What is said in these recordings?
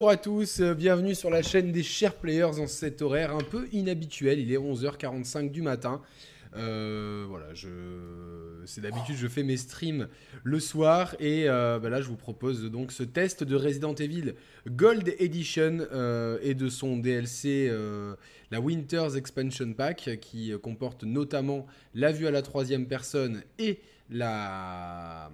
Bonjour à tous, euh, bienvenue sur la chaîne des chers players en cet horaire un peu inhabituel. Il est 11h45 du matin. Euh, voilà, je... c'est d'habitude je fais mes streams le soir et euh, bah là je vous propose donc ce test de Resident Evil Gold Edition et de son DLC, la Winter's Expansion Pack, qui comporte notamment la vue à la troisième personne et la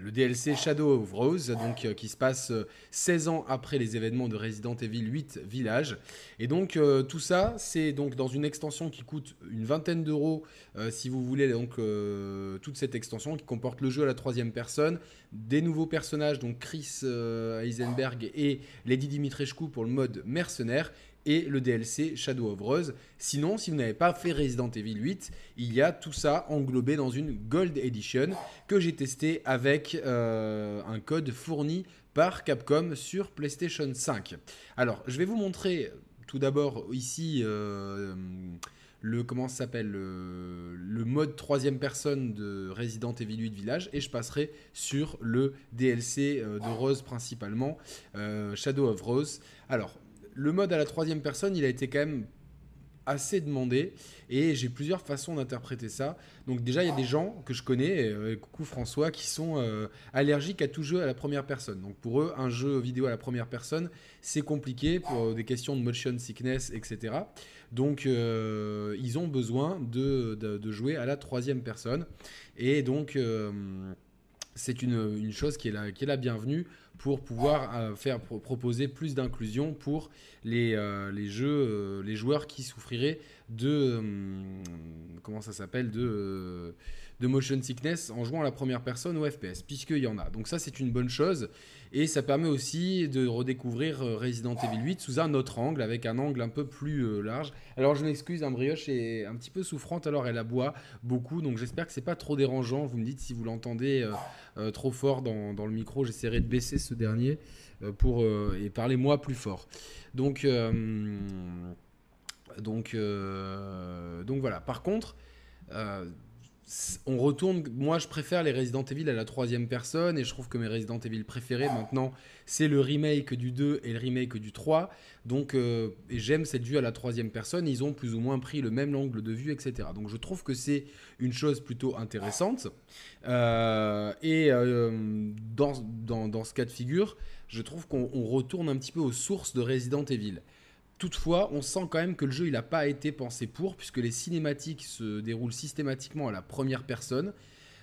le DLC Shadow of Rose, donc, euh, qui se passe 16 euh, ans après les événements de Resident Evil 8 Village. Et donc euh, tout ça, c'est donc dans une extension qui coûte une vingtaine d'euros si vous voulez donc toute cette extension qui comporte le jeu à la troisième personne, des nouveaux personnages donc Chris Heisenberg et Lady Dimitrescu pour le mode mercenaire et le DLC Shadow of Rose. Sinon, si vous n'avez pas fait Resident Evil 8, il y a tout ça englobé dans une Gold Edition que j'ai testé avec euh, un code fourni par Capcom sur PlayStation 5. Alors, je vais vous montrer tout d'abord ici euh, le comment s'appelle le, mode troisième personne de Resident Evil 8 Village et je passerai sur le DLC euh, de Rose principalement, Shadow of Rose. Alors, le mode à la troisième personne, il a été quand même assez demandé et j'ai plusieurs façons d'interpréter ça. Donc déjà, il y a des gens que je connais, euh, coucou François, qui sont euh, allergiques à tout jeu à la première personne. Donc pour eux, un jeu vidéo à la première personne, c'est compliqué pour des questions de motion sickness, etc. Donc euh, ils ont besoin de, jouer à la troisième personne. Et donc c'est une, chose qui est, la bienvenue pour pouvoir euh, faire proposer plus d'inclusion pour les, euh, euh, les joueurs qui souffriraient de comment ça s'appelle de de motion sickness en jouant à la première personne au FPS, puisqu'il y en a. Donc ça, c'est une bonne chose. Et ça permet aussi de redécouvrir Resident Evil 8 sous un autre angle, avec un angle un peu plus large. Alors je m'excuse, un brioche est un petit peu souffrante, alors elle aboie beaucoup, donc j'espère que c'est pas trop dérangeant. Vous me dites si vous l'entendez trop fort dans, le micro, j'essaierai de baisser ce dernier euh, pour, euh, et parlez-moi plus fort. Donc, euh, donc, donc voilà. Par contre, on retourne. Moi, je préfère les Resident Evil à la troisième personne et je trouve que mes Resident Evil préférés maintenant, c'est le remake du 2 et le remake du 3. Donc, et j'aime cette vue à la troisième personne. Ils ont plus ou moins pris le même angle de vue, etc. Donc, je trouve que c'est une chose plutôt intéressante. et dans, dans, dans, ce cas de figure, je trouve qu'on retourne un petit peu aux sources de Resident Evil. Toutefois, on sent quand même que le jeu n'a pas été pensé pour, puisque les cinématiques se déroulent systématiquement à la première personne.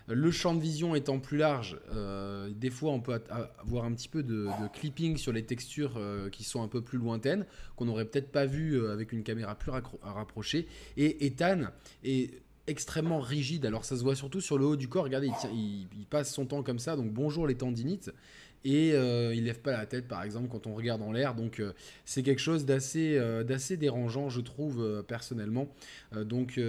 Le champ de vision étant plus large, euh, des fois on peut avoir un petit peu de, clipping sur les textures euh, qui sont un peu plus lointaines, qu'on n'aurait peut-être pas vu euh, avec une caméra plus rapprochée. Et Ethan est extrêmement rigide, alors ça se voit surtout sur le haut du corps, regardez, il, il passe son temps comme ça, donc bonjour les tendinites et euh, il lève pas la tête par exemple quand on regarde en l'air donc euh, c'est quelque chose d'assez euh, d'assez dérangeant je trouve personnellement donc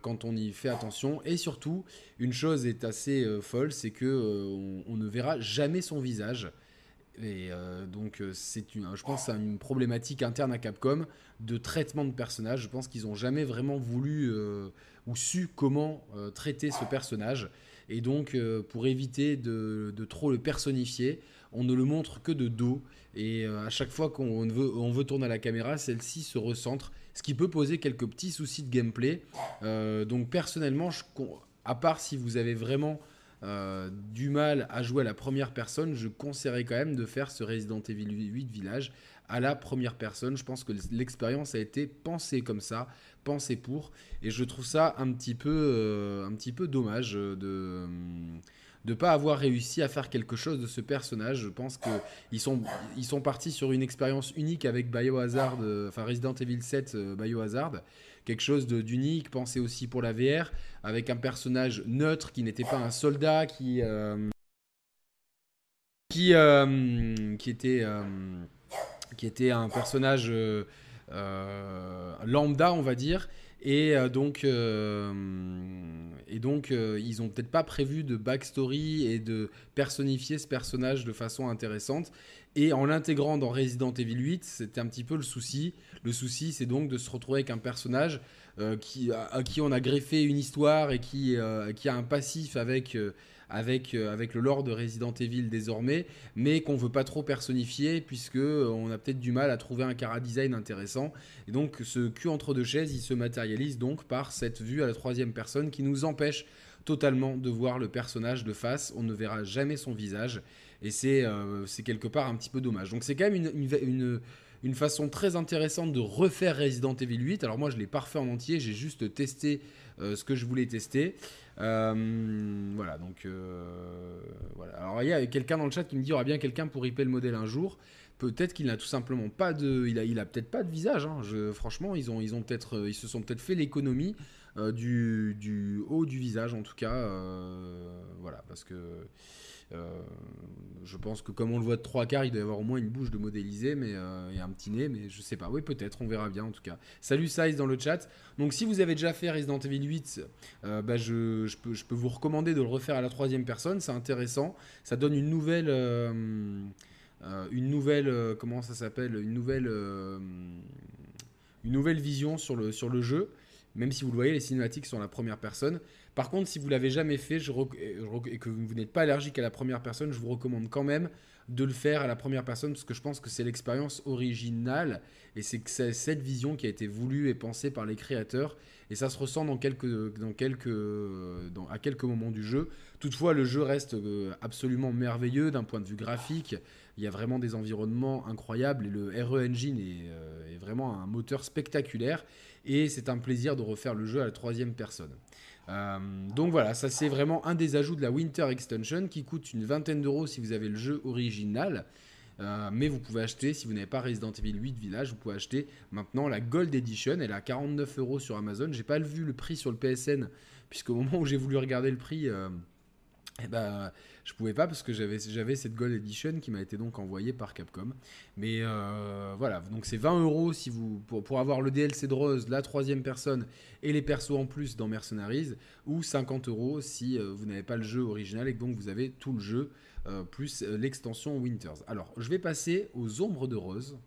quand on y fait attention et surtout une chose est assez folle c'est que on, ne verra jamais son visage et donc, c'est une, je pense, une problématique interne à Capcom de traitement de personnage. Je pense qu'ils n'ont jamais vraiment voulu ou su comment traiter ce personnage. Et donc, pour éviter de, trop le personnifier, on ne le montre que de dos. Et euh, à chaque fois qu'on veut, tourner à la caméra, celle-ci se recentre, ce qui peut poser quelques petits soucis de gameplay. Euh, donc personnellement, à part si vous avez vraiment euh, du mal à jouer à la première personne, je conseillerais quand même de faire ce Resident Evil 8 Village à la première personne. Je pense que l'expérience a été pensée comme ça, pensée pour, et je trouve ça un petit peu, un petit peu dommage de de ne pas avoir réussi à faire quelque chose de ce personnage. Je pense qu'ils sont, ils sont partis sur une expérience unique avec Biohazard, euh, enfin Resident Evil 7 euh, Biohazard. Quelque chose d'unique, pensé aussi pour la VR, avec un personnage neutre qui n'était pas un soldat, qui, euh, qui, qui, était, qui était un personnage lambda, on va dire, et euh, donc, euh, et donc euh, ils ont peut-être pas prévu de backstory et de personnifier ce personnage de façon intéressante. Et en l'intégrant dans Resident Evil 8, c'était un petit peu le souci. Le souci, c'est donc de se retrouver avec un personnage qui, à, qui on a greffé une histoire et qui, qui a un passif avec, avec, avec le lore de Resident Evil désormais, mais qu'on veut pas trop personnifier puisque on a peut-être du mal à trouver un cara design intéressant. Et donc ce cul entre deux chaises, il se matérialise donc par cette vue à la troisième personne qui nous empêche totalement de voir le personnage de face. On ne verra jamais son visage. Et c'est quelque part un petit peu dommage. Donc c'est quand même une, une façon très intéressante de refaire Resident Evil 8. Alors moi je l'ai pas refait en entier, j'ai juste testé euh, ce que je voulais tester. Euh, voilà, donc euh, voilà. Alors il y a quelqu'un dans le chat qui me dit il y aura bien quelqu'un pour ripper le modèle un jour. Peut-être qu'il n'a tout simplement pas de, il a, il a peut-être pas de visage. Hein. Franchement, ils ont, ils ont peut-être, ils se sont peut-être fait l'économie du, du, haut du visage en tout cas. voilà, parce que euh, je pense que comme on le voit de trois quarts, il doit y avoir au moins une bouche de modélisé mais, euh, et un petit nez, mais je sais pas. Oui, peut-être, on verra bien en tout cas. Salut Size dans le chat. Donc si vous avez déjà fait Resident Evil 8, euh, bah, je, peux, je, peux, vous recommander de le refaire à la troisième personne. C'est intéressant. Ça donne une nouvelle... une nouvelle... comment ça s'appelle? Une nouvelle... une nouvelle vision sur le jeu. Même si vous le voyez, les cinématiques sont la première personne. Par contre, si vous l'avez jamais fait et que vous n'êtes pas allergique à la première personne, je vous recommande quand même de le faire à la première personne parce que je pense que c'est l'expérience originale et c'est cette vision qui a été voulue et pensée par les créateurs et ça se ressent dans quelques, dans quelques, à quelques moments du jeu. Toutefois, le jeu reste euh, absolument merveilleux d'un point de vue graphique. Il y a vraiment des environnements incroyables et le RE Engine euh, est vraiment un moteur spectaculaire et c'est un plaisir de refaire le jeu à la troisième personne. Euh, donc voilà, ça c'est vraiment un des ajouts de la Winter Extension qui coûte une vingtaine d'euros si vous avez le jeu original. Euh, mais vous pouvez acheter, si vous n'avez pas Resident Evil 8 Village, vous pouvez acheter maintenant la Gold Edition. Elle est à 49 euros sur Amazon. J'ai pas vu le prix sur le PSN, puisque au moment où j'ai voulu regarder le prix, euh, eh ben, je pouvais pas parce que j'avais, j'avais cette Gold Edition qui m'a été donc envoyée par Capcom. Mais euh, voilà, donc c'est 20 euros si vous, pour, avoir le DLC de Rose, la troisième personne et les persos en plus dans Mercenaries, ou 50 euros si euh, vous n'avez pas le jeu original et que donc vous avez tout le jeu euh, plus l'extension Winters. Alors, je vais passer aux ombres de Rose.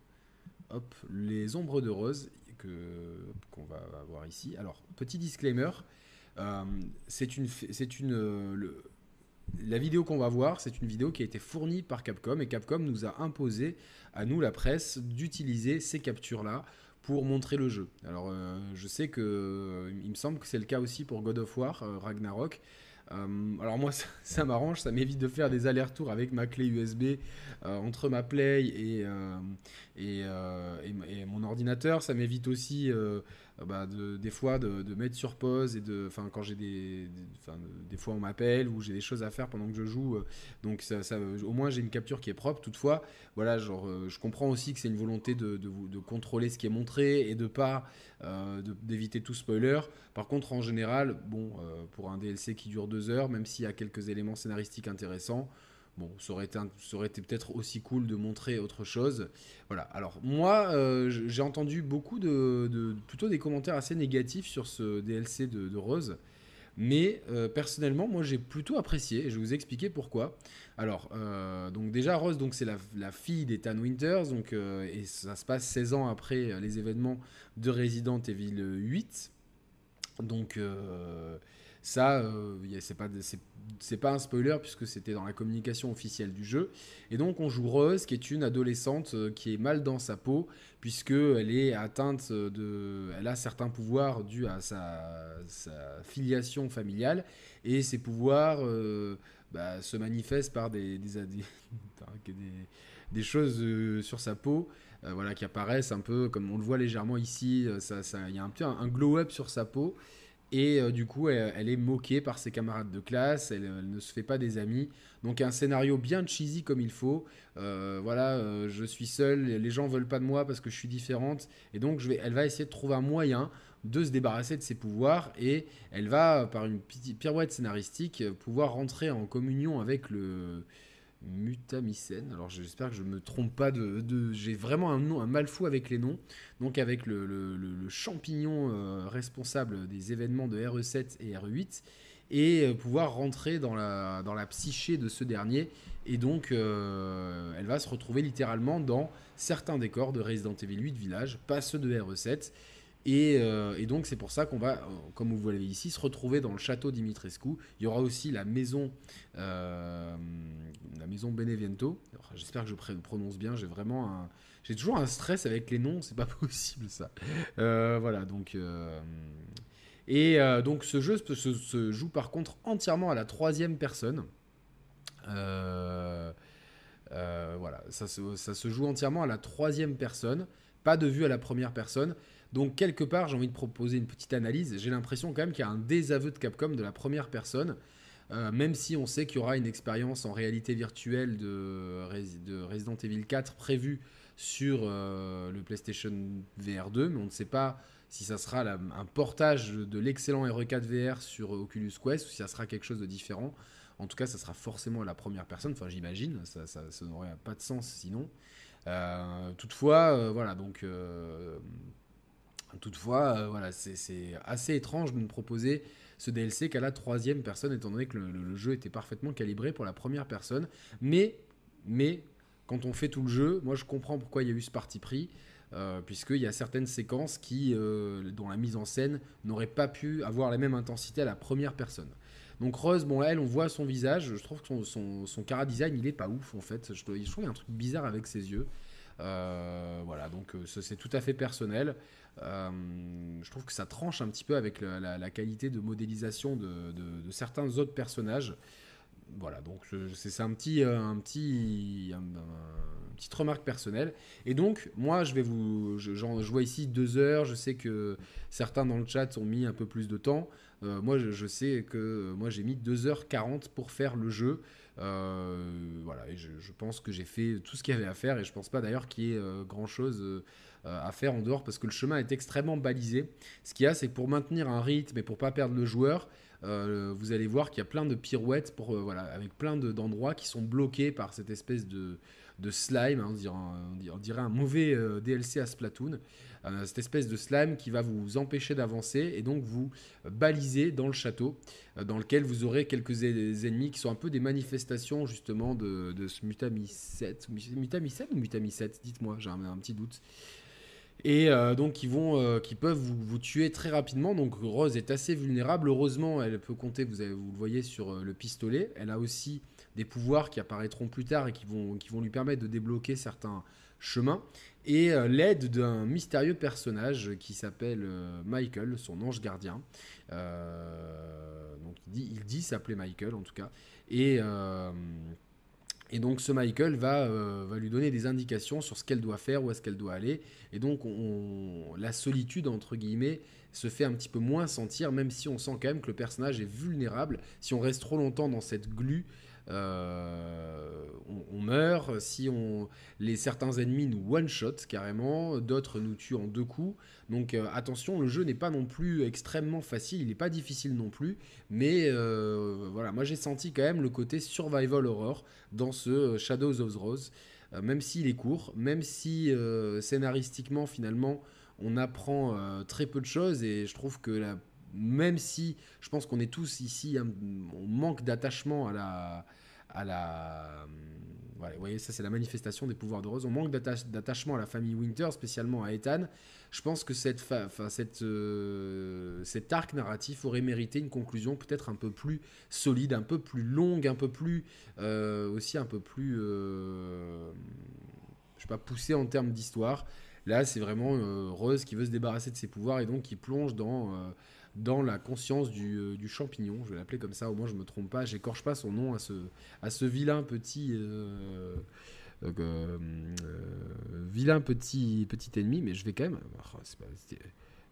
Hop, les ombres de Rose que, qu'on va avoir ici. Alors, petit disclaimer. c'est une, c'est une, la vidéo qu'on va voir, c'est une vidéo qui a été fournie par Capcom et Capcom nous a imposé à nous, la presse, d'utiliser ces captures-là pour montrer le jeu. Alors, euh, je sais que euh, il me semble que c'est le cas aussi pour God of War euh, Ragnarok. alors moi, ça, m'arrange, ça m'évite de faire des allers-retours avec ma clé USB entre ma Play et, et, mon ordinateur. Ça m'évite aussi bah, de, des fois de, mettre sur pause et de, enfin quand j'ai des, des, fois on m'appelle ou j'ai des choses à faire pendant que je joue, euh, donc ça, au moins j'ai une capture qui est propre. Toutefois, voilà, genre euh, je comprends aussi que c'est une volonté de, de, contrôler ce qui est montré et de pas d'éviter tout spoiler. Par contre, en général, bon, pour un DLC qui dure deux heures, même s'il y a quelques éléments scénaristiques intéressants. Bon, ça aurait été, été peut-être aussi cool de montrer autre chose. Voilà. Alors moi, euh, j'ai entendu beaucoup de, plutôt des commentaires assez négatifs sur ce DLC de, Rose. Mais euh, personnellement, moi j'ai plutôt apprécié et je vais vous expliquer pourquoi. Alors, euh, donc déjà Rose, donc c'est la, fille d'Ethan Winters, donc et ça se passe 16 ans après les événements de Resident Evil 8. Donc ça, euh, c'est pas, un spoiler puisque c'était dans la communication officielle du jeu. Et donc on joue Rose, qui est une adolescente euh, qui est mal dans sa peau puisque elle est atteinte de, elle a certains pouvoirs dus à sa, filiation familiale et ces pouvoirs euh, bah, se manifestent par des, choses sur sa peau. voilà, qui apparaissent un peu comme on le voit légèrement ici, il y a un petit un glow-up sur sa peau et euh, du coup, elle, est moquée par ses camarades de classe, elle, ne se fait pas des amis. Donc un scénario bien cheesy comme il faut. Euh, voilà, euh, je suis seule, les gens veulent pas de moi parce que je suis différente. Et donc elle va essayer de trouver un moyen de se débarrasser de ses pouvoirs. Et elle va, par une pirouette scénaristique, pouvoir rentrer en communion avec le Mutamycène. Alors j'espère que je ne me trompe pas de. J'ai vraiment un nom, mal fou avec les noms. Donc avec le, champignon euh, responsable des événements de RE7 et RE8 et euh, pouvoir rentrer dans la, dans la psyché de ce dernier. Et donc euh, elle va se retrouver littéralement dans certains décors de Resident Evil 8 Village, pas ceux de RE7. Et, donc c'est pour ça qu'on va, comme vous l'avez ici, se retrouver dans le château Dimitrescu. Il y aura aussi la maison, la maison Benevento. J'espère que je prononce bien. J'ai vraiment un, j'ai toujours un stress avec les noms. C'est pas possible ça. voilà donc. Et donc ce jeu se, joue par contre entièrement à la troisième personne. Euh, euh, voilà, ça se, joue entièrement à la troisième personne, pas de vue à la première personne. Donc quelque part, j'ai envie de proposer une petite analyse. J'ai l'impression quand même qu'il y a un désaveu de Capcom de la première personne, euh, même si on sait qu'il y aura une expérience en réalité virtuelle de, Resident Evil 4 prévue sur le PlayStation VR 2, mais on ne sait pas si ça sera un portage de l'excellent RE4 VR sur Oculus Quest ou si ça sera quelque chose de différent. En tout cas, ça sera forcément la première personne. Enfin, j'imagine, ça, n'aurait pas de sens sinon. Euh, toutefois, euh, voilà, donc. Euh, toutefois, voilà, c'est assez étrange de nous proposer ce DLC qu'à la troisième personne, étant donné que le, jeu était parfaitement calibré pour la première personne. Mais, mais, quand on fait tout le jeu, moi je comprends pourquoi il y a eu ce parti pris. puisqu'il y a certaines séquences qui, dont la mise en scène n'aurait pas pu avoir la même intensité à la première personne. Donc Rose, bon, elle, on voit son visage. Je trouve que son, son, son cara design, il est pas ouf en fait. Je, trouve qu'il y a un truc bizarre avec ses yeux. Euh, voilà, donc euh, c'est tout à fait personnel. Euh, je trouve que ça tranche un petit peu avec la, qualité de modélisation de, certains autres personnages. Voilà, donc c'est un petit, un petit, petite remarque personnelle. Et donc, moi, je vais vous, je, je vois ici deux heures. Je sais que certains dans le chat ont mis un peu plus de temps. Euh, moi, je, sais que euh, moi j'ai mis 2h40 pour faire le jeu. Euh, voilà, et je, pense que j'ai fait tout ce qu'il y avait à faire et je pense pas d'ailleurs qu'il y ait grand chose à faire en dehors parce que le chemin est extrêmement balisé. Ce qu'il y a, c'est que pour maintenir un rythme et pour pas perdre le joueur, vous allez voir qu'il y a plein de pirouettes pour, voilà, avec plein d'endroits qui sont bloqués par cette espèce de, de slime, hein, on, dirait, un mauvais DLC à Splatoon. Euh, cette espèce de slime qui va vous empêcher d'avancer et donc vous baliser dans le château, euh, dans lequel vous aurez quelques ennemis qui sont un peu des manifestations justement de, ce Mutamicette. Mutamicette ou Mutamicette Dites-moi, j'ai un, petit doute. Et euh, donc qui vont qui peuvent vous, tuer très rapidement. Donc Rose est assez vulnérable. Heureusement elle peut compter vous, avez, vous le voyez sur le pistolet. Elle a aussi des pouvoirs qui apparaîtront plus tard et qui vont lui permettre de débloquer certains chemins et euh, l'aide d'un mystérieux personnage qui s'appelle euh, Michael, son ange gardien. Euh, donc il dit, s'appeler Michael en tout cas. Et, donc ce Michael va, lui donner des indications sur ce qu'elle doit faire, où est-ce qu'elle doit aller. Et donc on, la solitude, entre guillemets, se fait un petit peu moins sentir, même si on sent quand même que le personnage est vulnérable. Si on reste trop longtemps dans cette glu, euh, on, meurt. Si on, les, certains ennemis nous one-shot carrément, d'autres nous tuent en deux coups. Donc euh, attention, le jeu n'est pas non plus extrêmement facile, il n'est pas difficile non plus. Mais euh, voilà, moi j'ai senti quand même le côté survival horror dans ce Shadows of the Rose. même s'il est court, même si scénaristiquement finalement on apprend très peu de choses et je trouve que la même si je pense qu'on est tous ici, on manque d'attachement à la, à la. Voilà, vous voyez, ça c'est la manifestation des pouvoirs de Rose. On manque d'attachement à la famille Winter, spécialement à Ethan. Je pense que cette, cette, euh, cet arc narratif aurait mérité une conclusion peut-être un peu plus solide, un peu plus longue, un peu plus. Euh, aussi un peu plus. Euh, je sais pas, poussé en termes d'histoire. Là, c'est vraiment Rose qui veut se débarrasser de ses pouvoirs et donc qui plonge dans dans la conscience du, euh, champignon. Je vais l'appeler comme ça, au moins je me trompe pas. J'écorche pas son nom à ce, vilain petit. Euh, euh, vilain petit, petit ennemi, mais je vais quand même. Oh,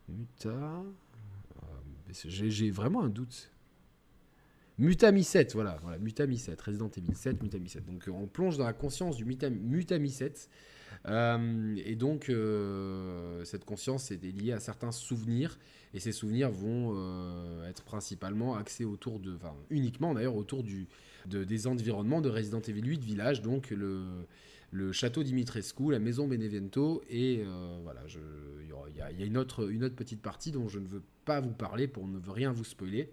Muta. J'ai vraiment un doute. Mutami 7, voilà, voilà, Mutami 7, Resident Evil 7, Mutami 7. Donc on plonge dans la conscience du Mutami 7. Et donc cette conscience est liée à certains souvenirs et ces souvenirs vont euh, être principalement axés autour de, enfin uniquement d'ailleurs autour du, des environnements de Resident Evil 8 village, donc le, le château Dimitrescu, la maison Benevento, et euh, voilà, il y, a, une, autre, une autre petite partie dont je ne veux pas vous parler pour ne rien vous spoiler.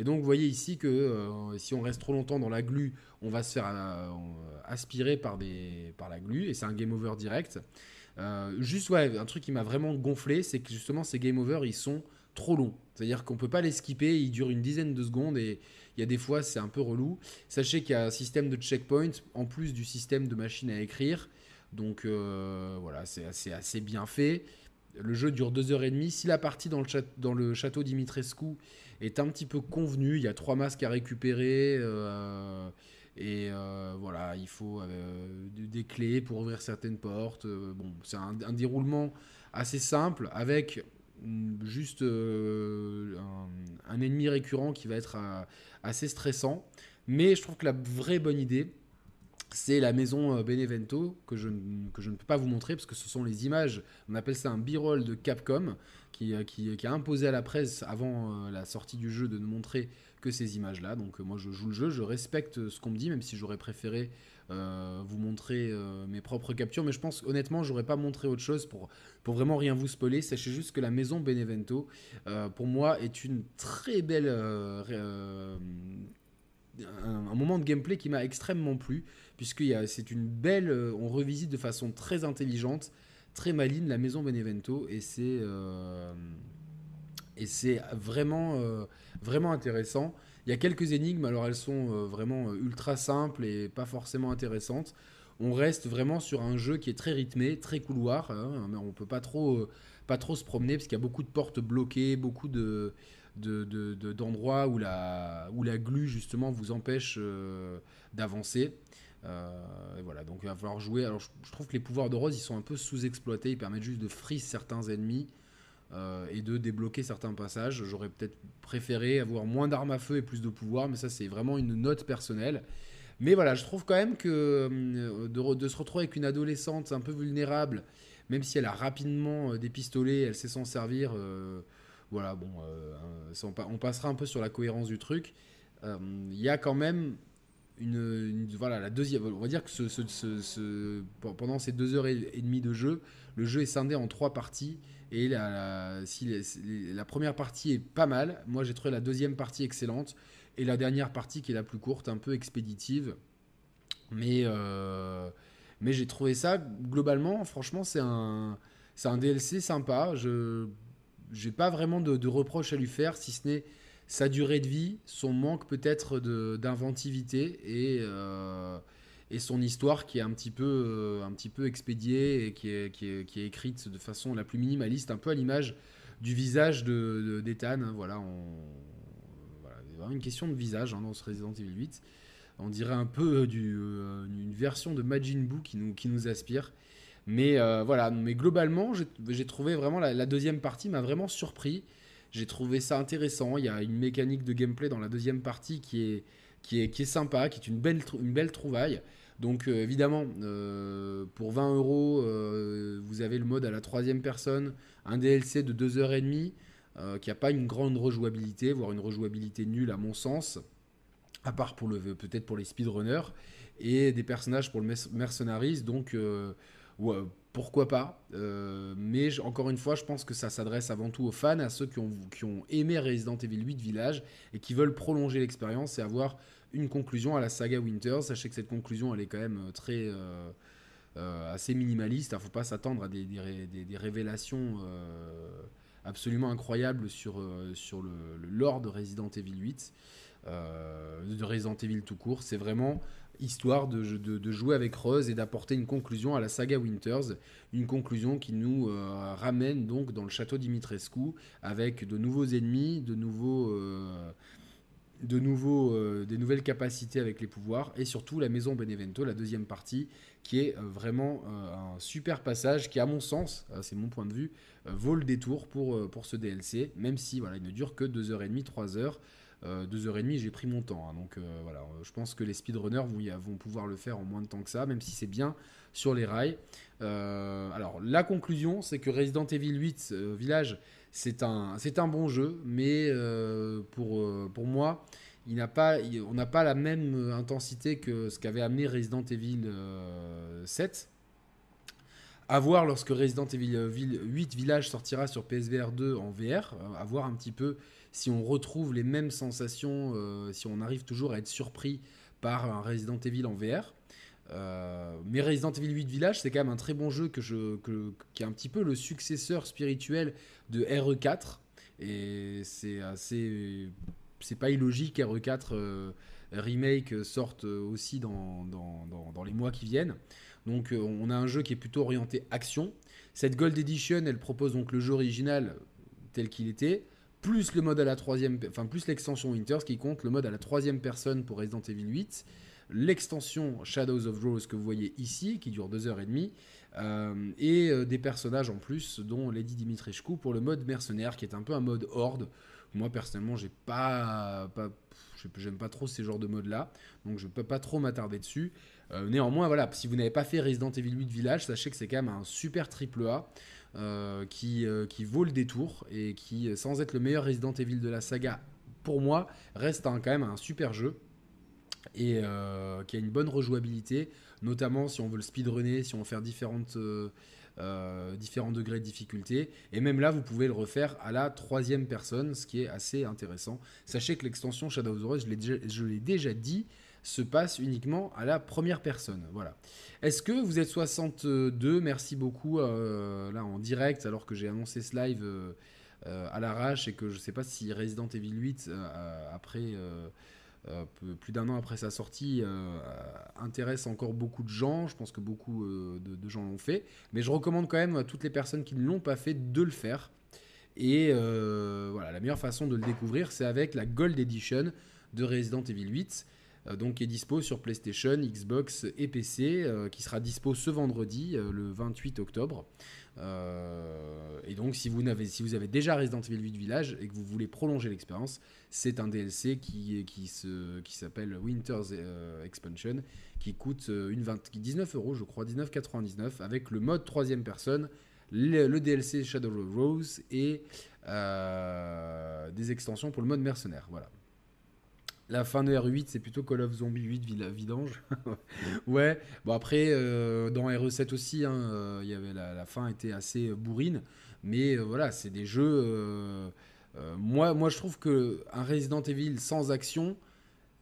Et donc vous voyez ici que si on reste trop longtemps dans la glu, on va se faire aspirer par, des, par la glu et c'est un game over direct. juste ouais, un truc qui m'a vraiment gonflé, c'est que justement ces game over ils sont trop longs. C'est-à-dire qu'on peut pas les skipper, ils durent une dizaine de secondes et il y a des fois c'est un peu relou. Sachez qu'il y a un système de checkpoint en plus du système de machine à écrire. Donc euh, voilà, c'est assez, bien fait. Le jeu dure 2h30. Si la partie dans le, château Dimitrescu est un petit peu convenue, il y a trois masques à récupérer. Euh, et euh, voilà, il faut des clés pour ouvrir certaines portes. bon, c'est un, déroulement assez simple avec juste un, ennemi récurrent qui va être assez stressant. Mais je trouve que la vraie bonne idée, c'est la maison euh, Benevento que je, ne peux pas vous montrer parce que ce sont les images, on appelle ça un b-roll de Capcom qui, euh, a imposé à la presse avant euh, la sortie du jeu de ne montrer que ces images-là. Donc moi je joue le jeu, je respecte ce qu'on me dit, même si j'aurais préféré vous montrer mes propres captures. Mais je pense honnêtement, j'aurais pas montré autre chose pour, pour vraiment rien vous spoiler. Sachez juste que la maison Benevento, pour moi, est une très belle un, moment de gameplay qui m'a extrêmement plu, puisque c'est une belle. Euh, on revisite de façon très intelligente, très maligne la maison Benevento, et c'est. Euh, et c'est vraiment, euh, vraiment intéressant. Il y a quelques énigmes, alors elles sont vraiment ultra simples et pas forcément intéressantes. On reste vraiment sur un jeu qui est très rythmé, très couloir, hein, mais on peut pas trop, pas trop se promener parce qu'il y a beaucoup de portes bloquées, beaucoup de, d'endroits de, où, la, où la glu justement vous empêche euh, d'avancer. Euh, voilà, donc il va falloir jouer. Alors je, trouve que les pouvoirs de Rose ils sont un peu sous-exploités, ils permettent juste de freeze certains ennemis euh, et de débloquer certains passages. J'aurais peut-être préféré avoir moins d'armes à feu et plus de pouvoir, mais ça c'est vraiment une note personnelle. Mais voilà, je trouve quand même que de, de, se retrouver avec une adolescente un peu vulnérable, même si elle a rapidement des pistolets, elle sait s'en servir. Voilà, bon, euh, on, passera un peu sur la cohérence du truc. Euh, il y a quand même une, voilà la deuxième on va dire que ce, pendant ces deux heures et, demie de jeu le jeu est scindé en trois parties et la, si la première partie est pas mal moi j'ai trouvé la deuxième partie excellente et la dernière partie qui est la plus courte un peu expéditive mais euh, j'ai trouvé ça globalement franchement c'est un c'est un DLC sympa je j'ai pas vraiment de, reproches à lui faire, si ce n'est sa durée de vie, son manque peut-être d'inventivité et, euh, et son histoire qui est un petit peu, euh, un petit peu expédiée et qui est, qui, est, qui est, écrite de façon la plus minimaliste, un peu à l'image du visage d'Ethan. De, hein, voilà, on, vraiment une question de visage hein, dans ce Resident Evil 8. On dirait un peu du, euh, une version de Majin Buu qui nous, qui nous aspire. Mais euh, voilà, mais globalement, j'ai trouvé vraiment la, deuxième partie m'a vraiment surpris. J'ai trouvé ça intéressant. Il y a une mécanique de gameplay dans la deuxième partie qui est, qui est, qui est sympa, qui est une belle, une belle trouvaille. Donc euh, évidemment, euh, pour 20 euros, vous avez le mode à la troisième personne, un DLC de 2h30 qui n'a pas une grande rejouabilité, voire une rejouabilité nulle à mon sens, à part pour le peut-être pour les speedrunners, et des personnages pour le mercenaries. Donc euh, pourquoi pas euh, Mais encore une fois, je pense que ça s'adresse avant tout aux fans, à ceux qui ont, aimé Resident Evil 8 Village et qui veulent prolonger l'expérience et avoir une conclusion à la saga Winter. Sachez que cette conclusion, elle est quand même euh, très assez minimaliste. Il ne faut pas s'attendre à des, révélations absolument incroyables sur, sur le, lore de Resident Evil 8, de Resident Evil tout court. C'est vraiment histoire de, jouer avec Rose et d'apporter une conclusion à la saga Winters, une conclusion qui nous euh, ramène donc dans le château Dimitrescu avec de nouveaux ennemis, de nouveaux, euh, de euh, des nouvelles capacités avec les pouvoirs et surtout la maison Benevento, la deuxième partie, qui est vraiment un super passage qui, à mon sens, c'est mon point de vue, vaut le détour pour, pour ce DLC, même si voilà, il ne dure que 2h30, 3h. Euh, deux heures et demie, j'ai pris mon temps. Hein. donc euh, voilà, je pense que les speedrunners vont, pouvoir le faire en moins de temps que ça, même si c'est bien sur les rails. Euh, alors la conclusion, c'est que Resident Evil 8 Village, c'est un, bon jeu, mais pour, moi, on n'a pas la même intensité que ce qu'avait amené Resident Evil 7. À voir lorsque Resident Evil 8 Village sortira sur PSVR 2 en VR, à voir un petit peu si on retrouve les mêmes sensations, si on arrive toujours à être surpris par un Resident Evil en VR. Euh, mais Resident Evil 8 Village, c'est quand même un très bon jeu qui est un petit peu le successeur spirituel de RE4. Et c'est assez. C'est pas illogique RE4 euh, Remake sorte aussi dans, dans, dans, les mois qui viennent. Donc euh, on a un jeu qui est plutôt orienté action. Cette Gold Edition, elle propose donc le jeu original tel qu'il était, plus le mode à la troisième, enfin plus l'extension Winters qui compte le mode à la troisième personne pour Resident Evil 8 l'extension Shadows of Rose que vous voyez ici, qui dure 2h30, euh, et euh, des personnages en plus, dont Lady Dimitrescu pour le mode mercenaire, qui est un peu un mode horde. Moi personnellement, j'ai pas, j'aime pas trop ces genres de modes là, donc je peux pas trop m'attarder dessus. Euh, néanmoins, voilà, si vous n'avez pas fait Resident Evil 8 Village, sachez que c'est quand même un super triple A. qui, qui vaut le détour et qui, sans être le meilleur Resident Evil de la saga, pour moi, reste quand même un super jeu et euh, qui a une bonne rejouabilité, notamment si on veut le speedrunner, si on veut faire différentes, euh, euh, différents degrés de difficulté. Et même là, vous pouvez le refaire à la troisième personne, ce qui est assez intéressant. Sachez que l'extension Shadow of the Rose, je l'ai déjà, dit, se passe uniquement à la première personne. Voilà. Est-ce que vous êtes 62 Merci beaucoup là en direct alors que j'ai annoncé ce live à l'arrache et que je ne sais pas si Resident Evil 8 après euh, plus d'un an après sa sortie, euh, intéresse encore beaucoup de gens. Je pense que beaucoup euh, de, gens l'ont fait. Mais je recommande quand même à toutes les personnes qui ne l'ont pas fait de le faire. Et voilà, la meilleure façon de le découvrir, c'est avec la Gold Edition de Resident Evil 8. Donc qui est dispo sur PlayStation, Xbox et PC, qui sera dispo ce vendredi, le 28 octobre. Euh, et donc, si vous, avez, si vous avez déjà Resident Evil 8 Village et que vous voulez prolonger l'expérience, c'est un DLC qui, qui, se, qui s'appelle Winter's euh, Expansion, qui coûte euh, une 20, 19 euros, je crois, 19,99, avec le mode troisième personne, le, DLC Shadow Rose et des extensions pour le mode mercenaire. Voilà. La fin de RE8, c'est plutôt Call of Zombie 8 Vidange. ouais, bon après, euh, dans RE7 aussi, hein, euh, y avait la, fin était assez bourrine. Mais euh, voilà, c'est des jeux. moi, moi, je trouve que un Resident Evil sans action,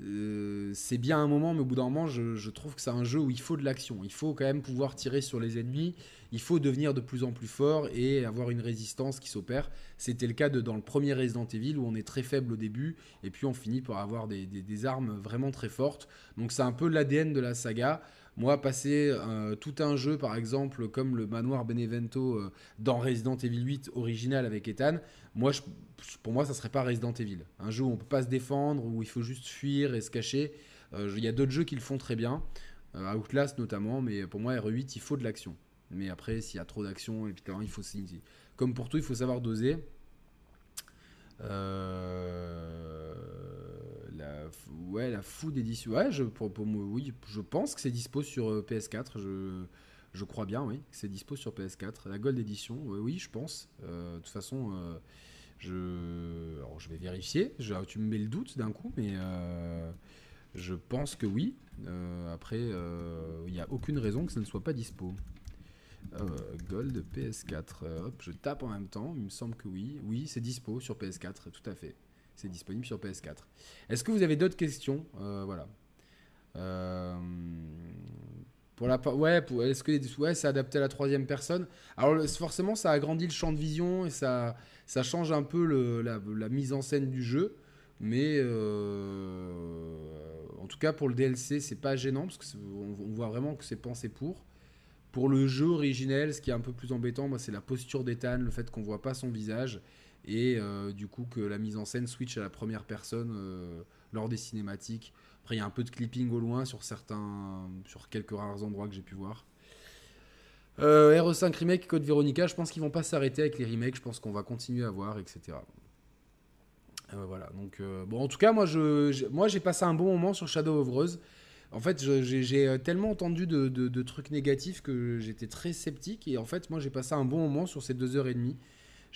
euh, c'est bien un moment, mais au bout d'un moment, je, trouve que c'est un jeu où il faut de l'action. Il faut quand même pouvoir tirer sur les ennemis. Il faut devenir de plus en plus fort et avoir une résistance qui s'opère. C'était le cas de, dans le premier Resident Evil où on est très faible au début et puis on finit par avoir des, des armes vraiment très fortes. Donc c'est un peu l'ADN de la saga. Moi, passer euh, tout un jeu, par exemple, comme le manoir Benevento euh, dans Resident Evil 8 original avec Ethan, moi, pour moi, ça serait pas Resident Evil. Un jeu où on peut pas se défendre, où il faut juste fuir et se cacher. Euh, il y a d'autres jeux qui le font très bien, Outlast notamment, mais pour moi, RE8, il faut de l'action. Mais après, s'il y a trop d'action, évidemment, il faut comme pour tout, il faut savoir doser. Euh ouais, la food édition. Ouais, je, pour, oui, je pense que c'est dispo sur euh, PS4. Je, je crois bien, oui, que c'est dispo sur PS4. La Gold Edition, oui, je pense. Euh, de toute façon, euh, je, je vais vérifier. Tu me mets le doute d'un coup, mais je pense que oui. après, il n'y a aucune raison que ça ne soit pas dispo. Gold PS4. hop, je tape en même temps. Il me semble que oui. Oui, c'est dispo sur PS4, tout à fait. C'est disponible sur PS4. Est-ce que vous avez d'autres questions? Euh, Voilà. Euh, pour la ouais, est-ce ouais, c'est adapté à la troisième personne? Alors forcément, ça agrandit le champ de vision et ça, change un peu la, mise en scène du jeu. Mais euh, en tout cas, pour le DLC, c'est pas gênant parce qu'on on voit vraiment que c'est pensé pour. Pour le jeu originel, ce qui est un peu plus embêtant, c'est la posture d'Ethan, le fait qu'on voit pas son visage et euh, du coup que la mise en scène switch à la première personne euh, lors des cinématiques. Après, il y a un peu de clipping au loin sur certains, sur quelques rares endroits que j'ai pu voir. Euh, RE5 remake, Code Veronica, je pense qu'ils vont pas s'arrêter avec les remakes, je pense qu'on va continuer à voir, etc. voilà, donc bon, en tout cas, moi, je, moi, j'ai passé un bon moment sur Shadow of Rose. En fait, j'ai tellement entendu de, de, trucs négatifs que j'étais très sceptique. Et en fait, moi, j'ai passé un bon moment sur ces deux heures et demie.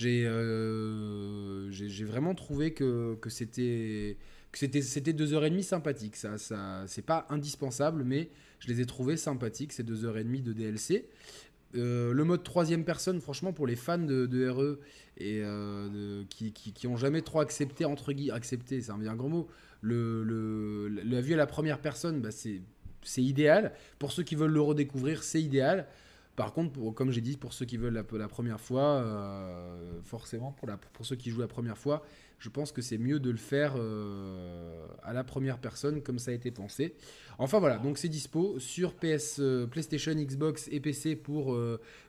Euh, j'ai vraiment trouvé que, c'était c'était deux heures et demie sympathiques. Ça, ça, c'est pas indispensable, mais je les ai trouvés sympathiques ces deux heures et demie de DLC. le mode troisième personne, franchement, pour les fans de, RE et qui, qui, ont jamais trop accepté, entre guillemets, accepté, c'est un bien grand mot, le, la vue à la première personne, bah, c'est idéal. Pour ceux qui veulent le redécouvrir, c'est idéal. Par contre, comme j'ai dit, pour ceux qui veulent la, première fois, euh, forcément, pour ceux qui jouent la première fois, je pense que c'est mieux de le faire euh, à la première personne, comme ça a été pensé. Enfin voilà, donc c'est dispo sur PS, euh, PlayStation, Xbox et PC pour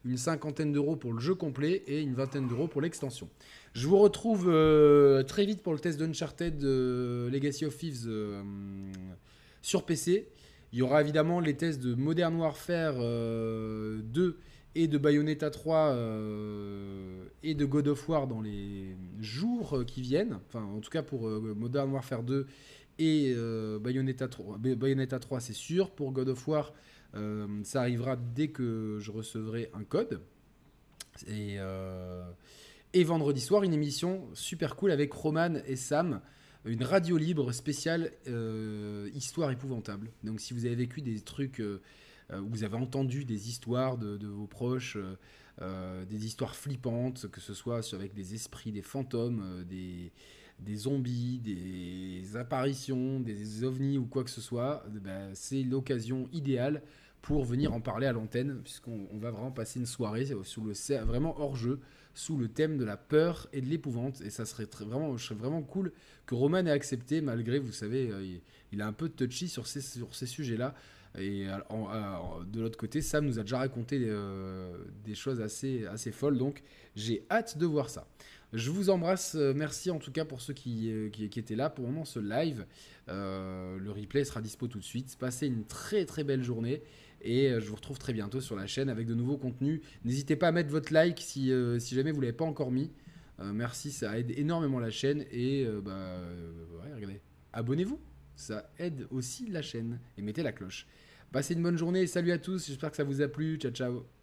une cinquantaine d'euros pour le jeu complet et une vingtaine d'euros pour l'extension. Je vous retrouve très vite pour le test d'Uncharted Legacy of Thieves sur PC. Il y aura évidemment les tests de Modern Warfare 2 euh, et de Bayonetta 3 euh, et de God of War dans les jours euh, qui viennent. Enfin, en tout cas pour Modern Warfare 2 et Bayonetta 3, Bayonetta 3 c'est sûr. Pour God of War, ça arrivera dès que je recevrai un code. Et vendredi soir, une émission super cool avec Roman et Sam une radio libre spéciale euh, histoire épouvantable. Donc si vous avez vécu des trucs, euh, euh, vous avez entendu des histoires de, vos proches, des histoires flippantes, que ce soit avec des esprits, des fantômes, des, zombies, des apparitions, des ovnis ou quoi que ce soit, ben, c'est l'occasion idéale pour venir en parler à l'antenne, puisqu'on va vraiment passer une soirée sous le, vraiment hors jeu sous le thème de la peur et de l'épouvante. Et ça serait très, vraiment, serais vraiment cool que Roman ait accepté, malgré, vous savez, euh, il, il a un peu touchy sur ces, sur ces sujets-là. Et de l'autre côté, Sam nous a déjà raconté euh, des choses assez, assez folles, donc j'ai hâte de voir ça. Je vous embrasse, euh, merci en tout cas pour ceux qui, qui, étaient là pour moment ce live. le replay sera dispo tout de suite. Passez une très très belle journée et euh, je vous retrouve très bientôt sur la chaîne avec de nouveaux contenus. N'hésitez pas à mettre votre like si, euh, si jamais vous ne l'avez pas encore mis. Euh, merci, ça aide énormément la chaîne. Et bah, regardez, abonnez-vous. Ça aide aussi la chaîne. Et mettez la cloche. Passez une bonne journée. Salut à tous. J'espère que ça vous a plu. Ciao, ciao.